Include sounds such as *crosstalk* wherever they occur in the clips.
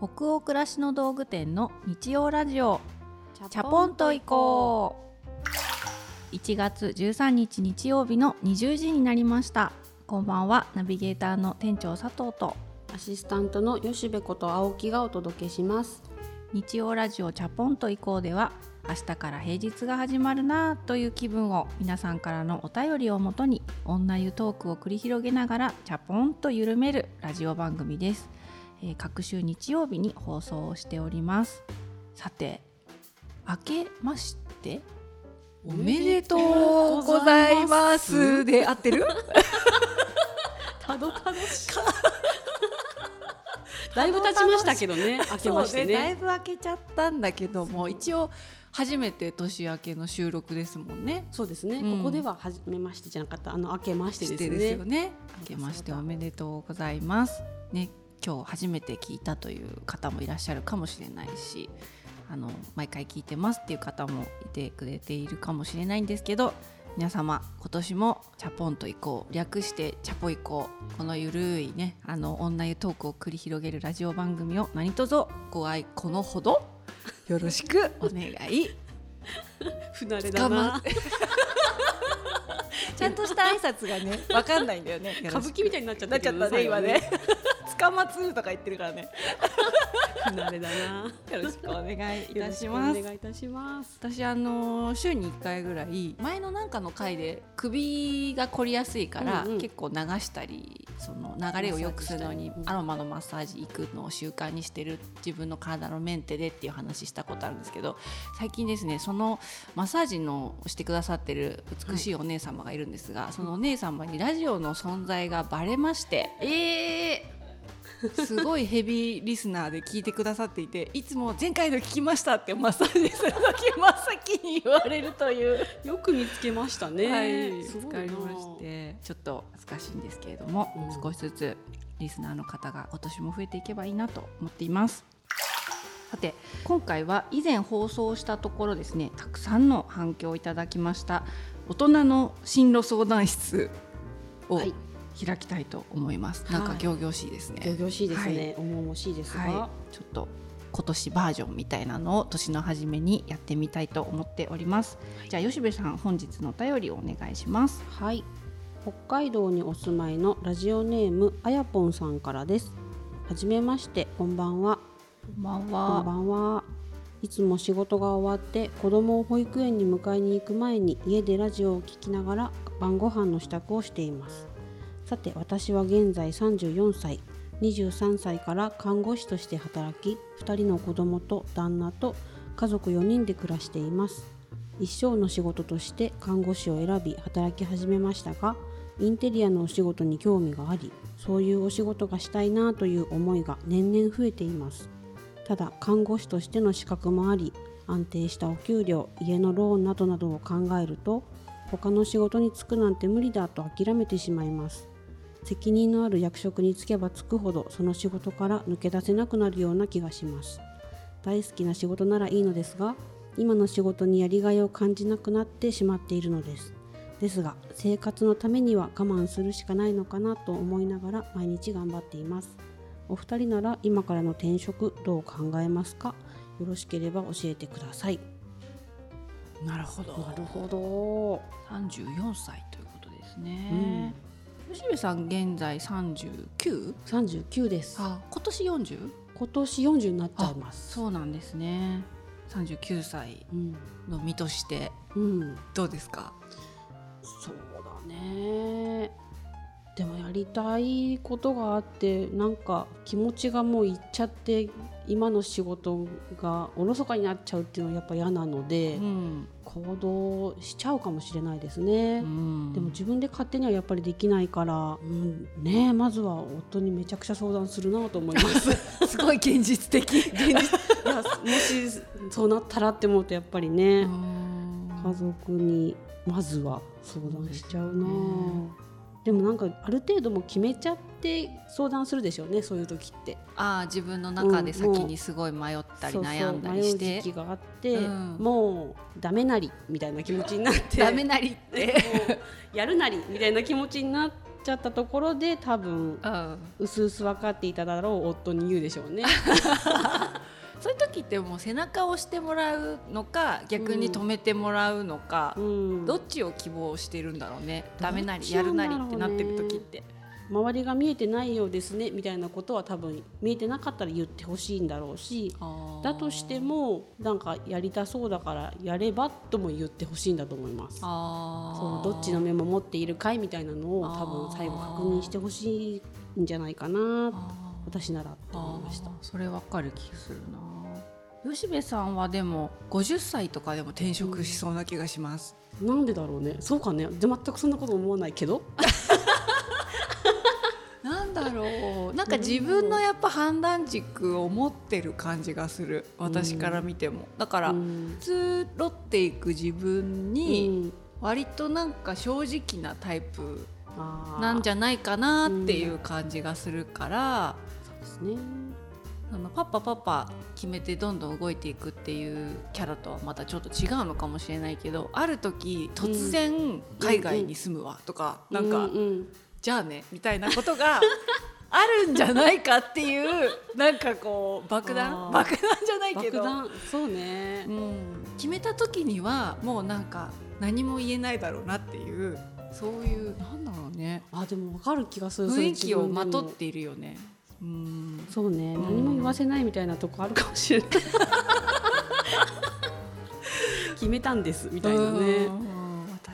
北欧暮らしの道具店の日曜ラジオ。チャポンと行こう。1月13日日曜日の20時になりました。こんばんは。ナビゲーターの店長佐藤と。アシスタントの吉部こと青木がお届けします。日曜ラジオチャポンと行こうでは明日から平日が始まるなという気分を皆さんからのお便りをもとに女湯トークを繰り広げながらチャポンと緩めるラジオ番組です、えー各週日曜日に放送をしております。さて明けましておめでとうございます。で合ってる？*laughs* たどたどしか *laughs* だいぶ経ちましたけどね明けましてそうだいねぶ明けちゃったんだけども一応初めて年明けの収録ですもんね。そうですね、うん。ここでは初めましてじゃなかったあの明けましてですね。ですよね。明けましておめでとうございます。ね今日初めて聞いたという方もいらっしゃるかもしれないしあの毎回聞いてますっていう方もいてくれているかもしれないんですけど皆様今年もチャポンと行こう略してチャポ行こうこのゆるいねあの女湯トークを繰り広げるラジオ番組を何卒ご愛このほどよろしくお願い *laughs* 不慣れだな。*laughs* ちゃんとした挨拶がね *laughs* わかんないんだよね。歌舞伎みたいになっちゃったなっちゃったね今ね捕まつとか言ってるからね。れだな。よろしくお願いいたします。願いいたします。私あの週に1回ぐらい前のなんかの回で首が凝りやすいから、うんうん。結構流したりその流れを良くするのにアロマのマッサージ行くのを習慣にしてる自分の体のメンテでっていう話したことあるんですけど最近ですねそのマッサージのしてくださってる美しいお姉様がいるんですが、そのお姉様にラジオの存在がバレましてえすごいヘビーリスナーで聞いてくださっていていつも前回の聞きましたってマッサージする時真っ先に言われるという、ー、よく見つけましたね、はい、すごいな。使いましてちょっと恥ずかしいんですけれども、うん。少しずつリスナーの方が今年も増えていけばいいなと思っています。さて今回は以前放送したところですねたくさんの反響をいただきました大人の進路相談室をはい開きたいと思います、はい。なんか仰々しいですね、仰々しいですね、はい。重々しいですが、はい、ちょっと今年バージョンみたいなのを年の初めにやってみたいと思っております。じゃあ吉部さん本日のお便りをお願いします。はい。北海道にお住まいのラジオネームあやぽんさんからです。はじめましてこんばんは。こんばんこんばんは。いつも仕事が終わって子供を保育園に迎えに行く前に家でラジオを聞きながら晩ご飯の支度をしていますさて私は現在34歳23歳から看護師として働き2人の子供と旦那と家族4人で暮らしています。一生の仕事として看護師を選び働き始めましたがインテリアのお仕事に興味がありそういうお仕事がしたいなという思いが年々増えています。ただ看護師としての資格もあり安定したお給料家のローンなどなどを考えると他の仕事に就くなんて無理だと諦めてしまいます。責任のある役職に就けば就くほどその仕事から抜け出せなくなるような気がします。大好きな仕事ならいいのですが今の仕事にやりがいを感じなくなってしまっているのです。ですが生活のためには我慢するしかないのかなと思いながら毎日頑張っています。お二人なら今からの転職どう考えますか？よろしければ教えてください。なるほど。なるほど。34歳ということですね。吉部さん現在 39? 39ですあ今年 40? 今年40になっちゃいますそうなんですね。39歳うん、の身としてうん、どうですか？そうだねでもやりたいことがあってなんか気持ちがもういっちゃって今の仕事がおろそかになっちゃうっていうのはやっぱ嫌なので、うん。行動しちゃうかもしれないですね、うん。でも自分で勝手にはやっぱりできないから、うん、ねまずは夫にめちゃくちゃ相談するなと思います。*laughs* すごい現実的。現実。いやもしそうなったらって思うとやっぱりね、家族にまずは相談しちゃうな、でもなんかある程度もう決めちゃって相談するでしょうねそういう時って。ああ自分の中で先にすごい迷ったりそうそう悩んだりし迷うて時期があって、うん。もうダメなりみたいな気持ちになって。*laughs* ダメなりって。*laughs* やるなりみたいな気持ちになっちゃったところで多分うん。うすうす分かっていただろう夫に言うでしょうね。*laughs* そういう時ってもう背中を押してもらうのか逆に止めてもらうのか、うん、どっちを希望してるんだろうね。ダメなりやるなりってなってる時って。周りが見えてないようですねみたいなことは多分見えてなかったら言ってほしいんだろうしだとしてもなんかやりたそうだからやればとも言ってほしいんだと思います。あそうどっちの目も持っているかいみたいなのを多分最後確認してほしいんじゃないかな私ならって思いました。それわかる気がするな吉部さんはでも50歳とかでも転職しそうな気がします、なんでだろうね。そうかね。で全くそんなこと思わないけど。*laughs* なんだろう。*laughs* なんか自分のやっぱ判断軸を持ってる感じがする。私から見ても。だからうん。移ろっていく自分うにん。割となんか正直なタイプなんじゃないかなっていう感じがするから、ですね。あのパッパパッパ決めてどんどん動いていくっていうキャラとはまたちょっと違うのかもしれないけどある時突然海外に住むわ。とか、なんか、うんうん。じゃあねみたいなことが *laughs* あるんじゃないかっていうなんかこう爆弾？爆弾じゃないけど、爆弾？そうね。う。ん、決めた時にはもうなんか何も言えないだろうなっていうそういうなんだろうね。あでもわかる気がする。雰囲気をまとっているよね。うんそうね、うん何も言わせないみたいなとこあるかもしれない。*laughs* 決めたんですみたいなね。うん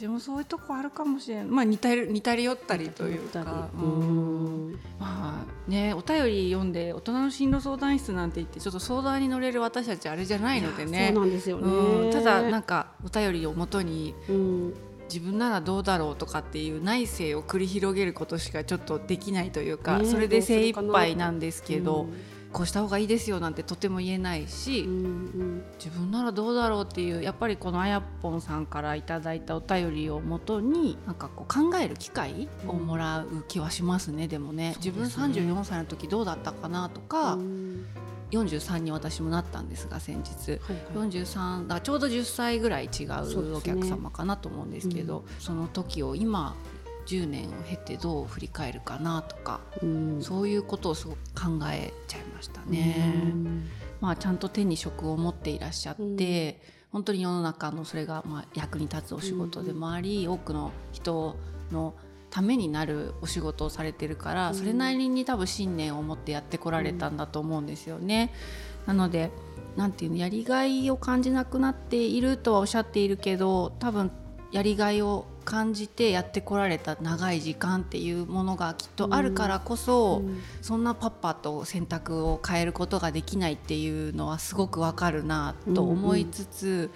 私もそういうとこあるかもしれない。まあ似たり似たり寄ったりというか、ううんん。まあねお便り読んで大人の進路相談室なんて言ってちょっと相談に乗れる私たちあれじゃないのでね。そうなんですよね。うんただなんかお便りをもとにうん、自分ならどうだろうとかっていう内政を繰り広げることしかちょっとできないというか、ねそれで精一杯なんですけど、こうした方がいいですよなんてとても言えないし、うんうん。自分ならどうだろうっていうやっぱりこのあやっぽんさんからいただいたお便りをもとになんかこう考える機会をもらう気はしますね、でもね。自分そうですね。34歳の時どうだったかなとうか、ん43に私もなったんですが先日。はいはい。43だからちょうど10歳ぐらい違そうお客様かなと思うんですけどその時を今10年を経てどう振り返るかなとかうん。そういうことをすごく考えちゃいましたね。まあ、ちゃんと手に職を持っていらっしゃって、本当に世の中のそれがまあ役に立つお仕事でもあり、多くの人のためになるお仕事をされてるから、うんそれなりに多分信念を持ってやってこられたんだと思うんですよね。なのでなんていうのやりがいを感じなくなっているとはおっしゃっているけど多分やりがいを感じてやってこられた長い時間っていうものがきっとあるからこそ、うん。そんなパッパと選択を変えることができないっていうのはすごくわかるなと思いつつ、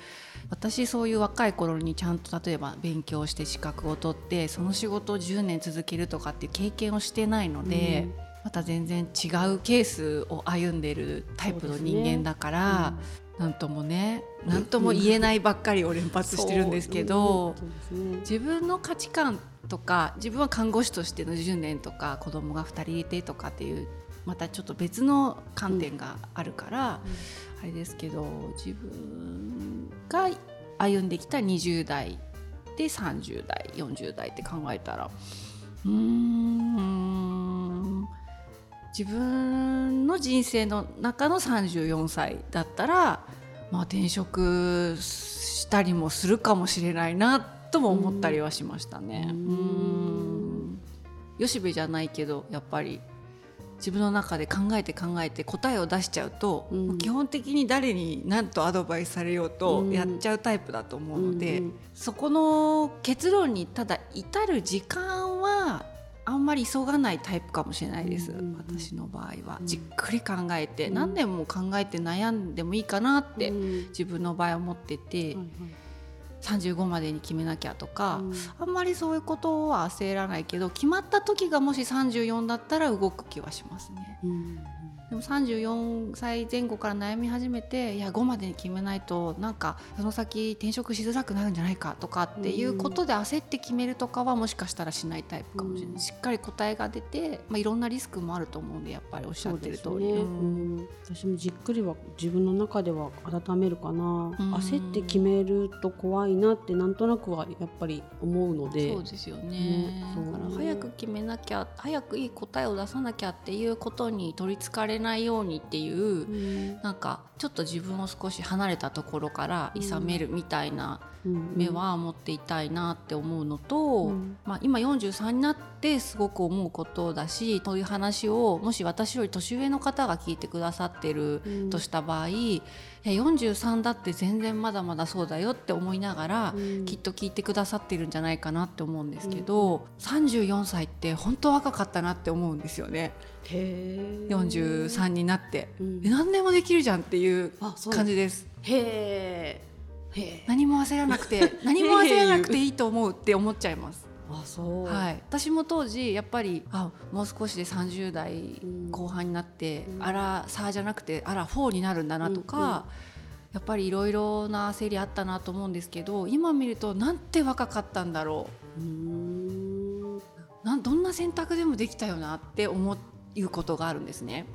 私そういう若い頃にちゃんと例えば勉強して資格を取ってその仕事を10年続けるとかっていう経験をしてないので、また全然違うケースを歩んでるタイプの人間だから、なんともねなんとも言えないばっかりを連発してるんですけど。ね自分の価値観とか自分は看護師としての10年とか子供が2人いてとかっていうまたちょっと別の観点があるから、あれですけど自分が歩んできた20代で30代40代って考えたらうーん自分の人生の中の34歳だったら、まあ、転職したりもするかもしれないなとも思ったりはしましたね。ううん。ん吉部じゃないけどやっぱり自分の中で考えて考えて答えを出しちゃうと、うん。基本的に誰に何とアドバイスされようとうん。やっちゃうタイプだと思うので、うんうんそこの結論にただ至る時間はあんまり急がないタイプかもしれないです、うんうんうん。私の場合は、うん。じっくり考えて、うん。何年も考えて悩んでもいいかなってうん。自分の場合思ってて、はいはい。35までに決めなきゃとか、うん。あんまりそういうことは焦らないけど決まった時がもし34だったら動く気はしますね。うんでも34歳前後から悩み始めていや5までに決めないとなんかその先転職しづらくなるんじゃないかとかっていうことで焦って決めるとかはもしかしたらしないタイプかもしれない、うん。しっかり答えが出て、まあ、いろんなリスクもあると思うんでやっぱりおっしゃってる通り。ね。私もじっくりは自分の中では温めるかな、ん。焦って決めると怖いいなってなんとなくはやっぱり思うので。そうですよね。ねそう。だから早く決めなきゃ早くいい答えを出さなきゃっていうことに取りつかれないようにっていう、うん。なんかちょっと自分を少し離れたところから諌めるみたいなうん。目は持っていたいなって思うのと、うん。まあ、今43になってすごく思うことだしそういう話をもし私より年上の方が聞いてくださってるうん。とした場合、いや43だって全然まだまだそうだよって思いながら、うん。きっと聞いてくださってるんじゃないかなって思うんですけど、34歳って本当若かったなって思うんですよね。へー43になって。うん。え何でもできるじゃんっていう感じです。へーへー何も焦らなくて *laughs* 何も焦らなくていいと思うって思っちゃいます。あそう。はい、私も当時やっぱりあもう少しで30代うん後半になって、うん。あらサーじゃなくてあら4になるんだなとか、うんうん。やっぱりいろいろな焦りあったなと思うんですけど今見るとなんて若かったんだろう。ーん。うなんどんな選択でもできたよなって思うことがあるんですね。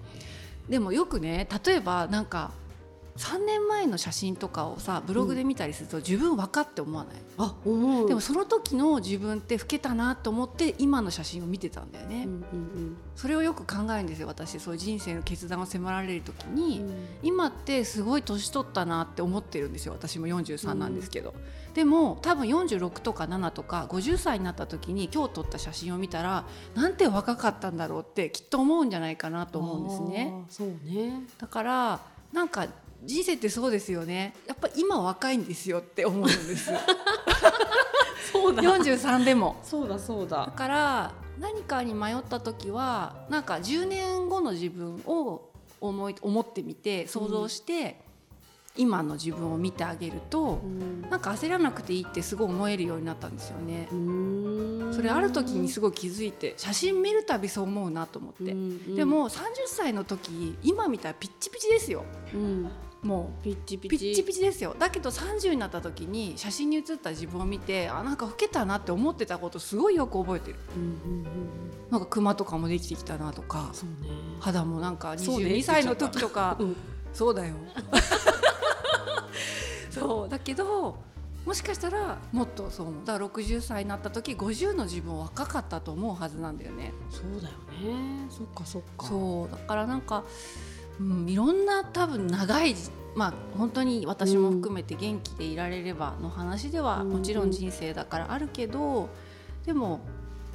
でもよくね例えばなんか3年前の写真とかをさブログで見たりすると、自分若って思わない？あ思う。でもその時の自分って老けたなと思って今の写真を見てたんだよね、うんうんそれをよく考えるんですよ私。そういう人生の決断を迫られる時うに、ん。今ってすごい年取ったなって思ってるんですよ私も43なんですけど、でも多分46とか7とか50歳になった時に今日撮った写真を見たらなんて若かったんだろうってきっと思うんじゃないかなと思うんですね。そうね。だからなんか人生ってそうですよね。やっぱ今若いんですよって思うんです。そうだ。43でも。そうだそうだ。だから何かに迷った時はなんか10年後の自分を思い思ってみて想像して、今の自分を見てあげるとう、ん。なんか焦らなくていいってすごい思えるようになったんですよね。それある時にすごい気づいて写真見るたびそう思うなと思って、うんでも30歳の時今見たらピッチピチですよ。うんもピッチピチ。うピッチピチですよ。だけど30になった時に写真に写った自分を見てあなんか老けたなって思ってたことすごいよく覚えてる。うんうんうんなんかクマとかもできてきたなとかそうね。肌もなんかそうね。22歳の時とか。うん。そうだよ。*laughs* そう。だけどもしかしたらもっとそうだから60歳になった時50の自分は若かったと思うはずなんだよね。そうだよね。そっかそっか。そう。だからなんか、うん、いろんな多分長いまあ本当に私も含めて元気でいられればの話ではうんもちろん人生だからあるけど、でも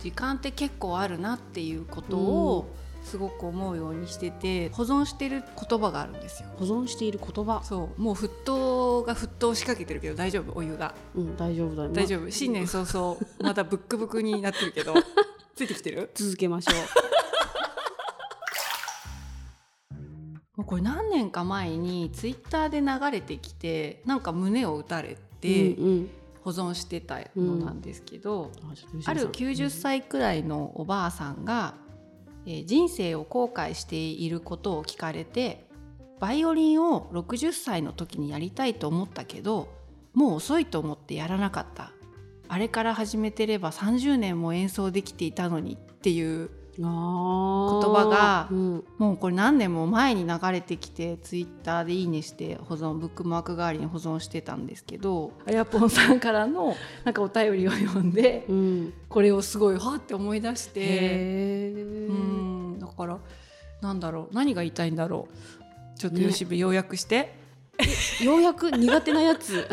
時間って結構あるなっていうことをすごく思うようにしてて保存してる言葉があるんですよ。保存している言葉。そう。もう沸騰が沸騰しかけてるけど大丈夫？お湯が。うん大丈夫だよ。大丈夫。新年早々まだブックブクになってるけど。*laughs* ついてきてる？続けましょもうこれ何年か前にツイッターで流れてきてなんか胸を打たれうてうんうん。保存してたのなんですけど、あちょっと吉野さん。ある90歳くらいのおばあさんが、えー人生を後悔していることを聞かれてバイオリンを60歳の時にやりたいと思ったけどもう遅いと思ってやらなかった。あれから始めてれば30年も演奏できていたのにっていう言葉がうん。もうこれ何年も前に流れてきてツイッターで「いいね」して保存ブックマーク代わりに保存してたんですけどあやぽんさんからのなんかお便りを読んでうん。これをすごいはって思い出してへうーん。だからなんだろう何が言いたいんだろう。ちょっと吉部要約して、ようやく苦手なやつ？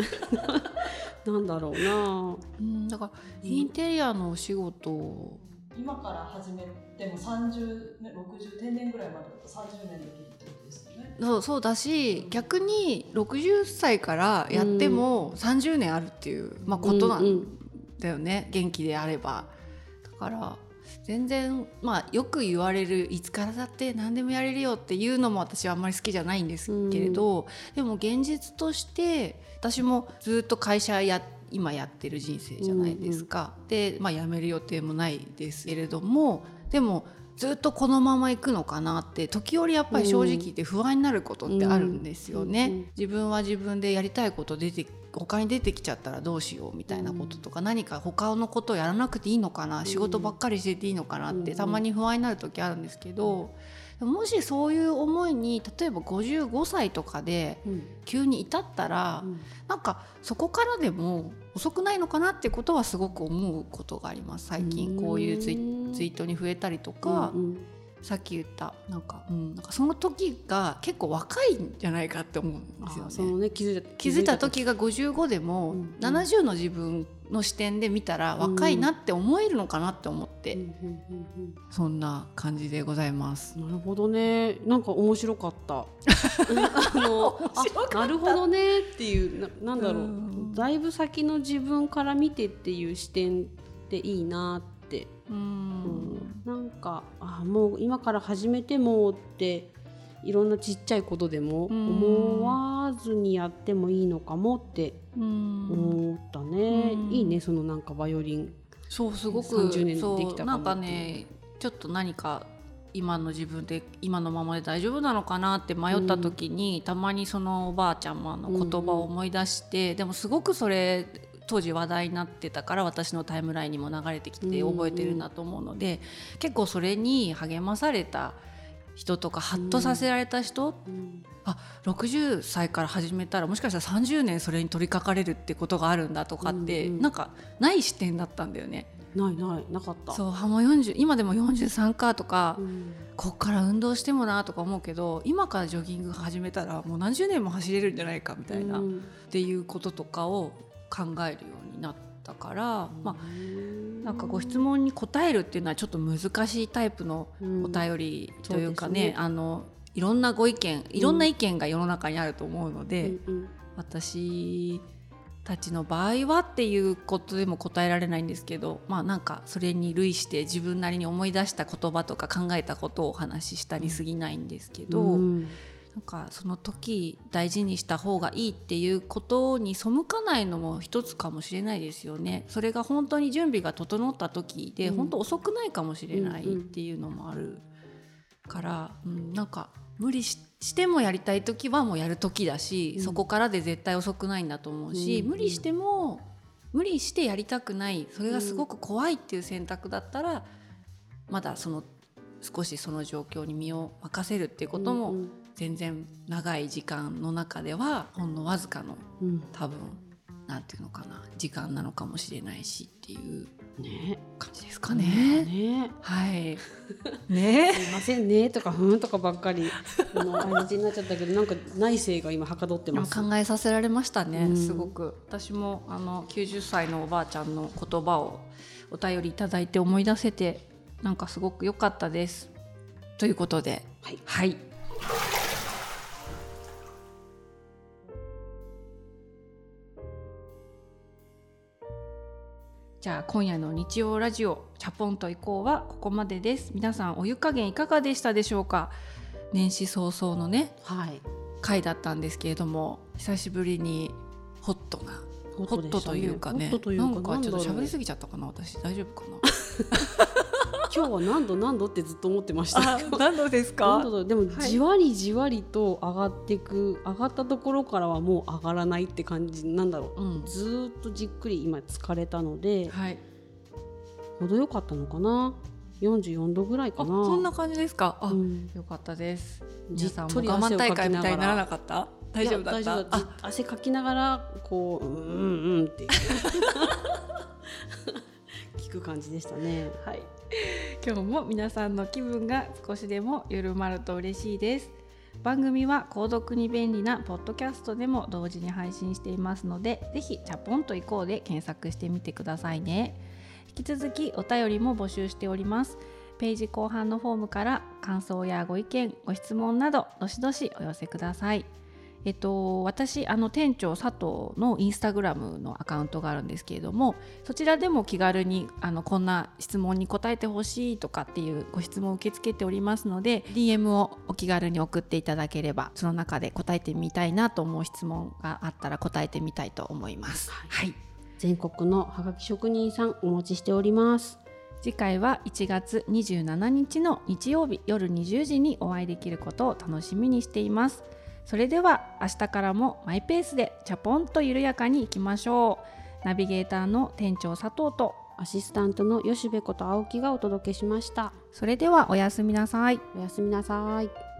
*laughs* なんだろうなうんだからインテリアのお仕事を今から始めても30年60定年ぐらいまでだと30年できるってことですよね。そうそうだし逆に60歳からやっても30年あるっていう、まあ、ことなんうんうん。だよね、元気であれば。だから全然まあよく言われるいつからだって何でもやれるよっていうのも私はあんまり好きじゃないんですけれど、でも現実として私もずっと会社や今やってる人生じゃないですか。で、まあ、辞める予定もないですけれどもでもずっとこのまま行くのかなって時折やっぱり正直言って不安になることってあるんですよね。うんうん自分は自分でやりたいこと出て他に出てきちゃったらどうしようみたいなこととか、何か他のことをやらなくていいのかな、仕事ばっかりしてていいのかなって、うんたまに不安になる時あるんですけどでももしそういう思いに例えば55歳とかでうん。急に至ったら、うん。なんかそこからでも遅くないのかなってことはすごく思うことがあります。最近こういうツイツイートに増えたりとか、うんさっき言ったなんか,、うん、なんかその時が結構若いんじゃないかって思うんですよあそのね。ね気づいた気づいた時。が55でも、うん70の自分の視点で見たら若いなって思えるのかなって思って、うんそんな感じでございます。うんなるほどね。なんか面白かった。*laughs* あのあなるほどねっていうななんだろう、うん。だいぶ先の自分から見てっていう視点でいいなって、ううんんなんかあもう今から始めてもっていろんなちっちゃいことでもうん。思わずにやってもいいのかもってうん。思ったね、うん。いいねそのなんかバイオリン。そうすごく30年できたかもなんかねちょっと何か今の自分で今のままで大丈夫なのかなって迷った時に、たまにそのおばあちゃまの言葉を思い出して、でもすごくそれ当時話題になってたから私のタイムラインにも流れてきてうん覚えてるなと思うので、結構それに励まされた人とかハッとさせられた人、うん。あ60歳から始めたらもしかしたら30年それに取り掛かれるってことがあるんだとかって、うんうんなんかない視点だったんだよね。ないないなかった。そうあもう40今でも43かとか、うん。こっから運動してもなとか思うけど今からジョギング始めたらもう何十年も走れるんじゃないかみたいな、っうん。ていうこととかを考えるようになったから、まあなんかご質問に答えるっていうのはちょっと難しいタイプのお便りというかね,、そうですね。あのいろんなご意見いろんな意見が世の中にあると思うので、うんうん。私たちの場合はっていうことでも答えられないんですけどまあなんかそれに類して自分なりに思い出した言葉とか考えたことをお話ししたに過ぎないんですけど、うんなんかその時大事にした方がいいっていうことに背かないのも一つかもしれないですよね。それが本当に準備が整った時で、うん。本当遅くないかもしれないっていうのもあるから、うん、なんか無理ししてもやりたい時はもうやる時だし、うん。そこからで絶対遅くないんだと思うし、うん。無理しても無理してやりたくないそれがすごく怖いっていう選択だったら、まだその少しその状況に身を任せるっていうことも、うん全然長い時間の中ではほんのわずかのうん。多分なんていうのかな時間なのかもしれないしっていうね。感じですかね。ね。はい。*laughs* ね。すいませんねとかふんとかばっかりあの相槌になっちゃったけどなんか内政が今はかどってます？考えさせられましたね、うん。すごく。私もあの90歳のおばあちゃんの言葉をお便りいただいて思い出せてなんかすごく良かったです。ということで。はい。はい、じゃあ今夜の日曜ラジオチャポンと行こうはここまでです。皆さんお湯加減いかがでしたでしょうか？年始早々のねはい。回だったんですけれども久しぶりにホットなホホットというかねなホットというかんかちょっと喋りすぎちゃったかな？私大丈夫か *laughs* 今日は何度何度ってずっと思ってました。な何度です何度だでもはい。じわりじわりと上がっていく、上がったところからはもう上がらないって感じなんだろう。うん。ずーっとじっくり今疲れたのではい。程よかったのかな？44度ぐらいかあなそんな感じですか？あ、うん。よかったです。じさんも我慢大汗をかきながら会みた？いになら。なかった？大丈夫。だった汗かきながらこううんうんうんって *laughs* く感じでしたね。はい。今日も皆さんの気分が少しでも緩まると嬉しいです。番組は購読に便利なポッドキャストでも同時に配信していますのでぜひチャポンと行こうで検索してみてくださいね。引き続きお便りも募集しております。ページ後半のフォームから感想やご意見ご質問などどしどしお寄せください。えっと、私あの店長佐藤のインスタグラムのアカウントがあるんですけれどもそちらでも気軽にあのこんな質問に答えてほしいとかっていうご質問を受け付けておりますので DM をお気軽に送っていただければその中で答えてみたいなと思う質問があったら答えてみたいと思います。はい、全国のハガキ職人さんお待ちしております次回は1月27日の日曜日夜20時にお会いできることを楽しみにしています。それでは明日からもマイペースでチャポンと緩やかにいきましょう。ナビゲーターの店長佐藤とアシスタントの吉部こと青木がお届けしました。それではおやすみなさい。おやすみなさい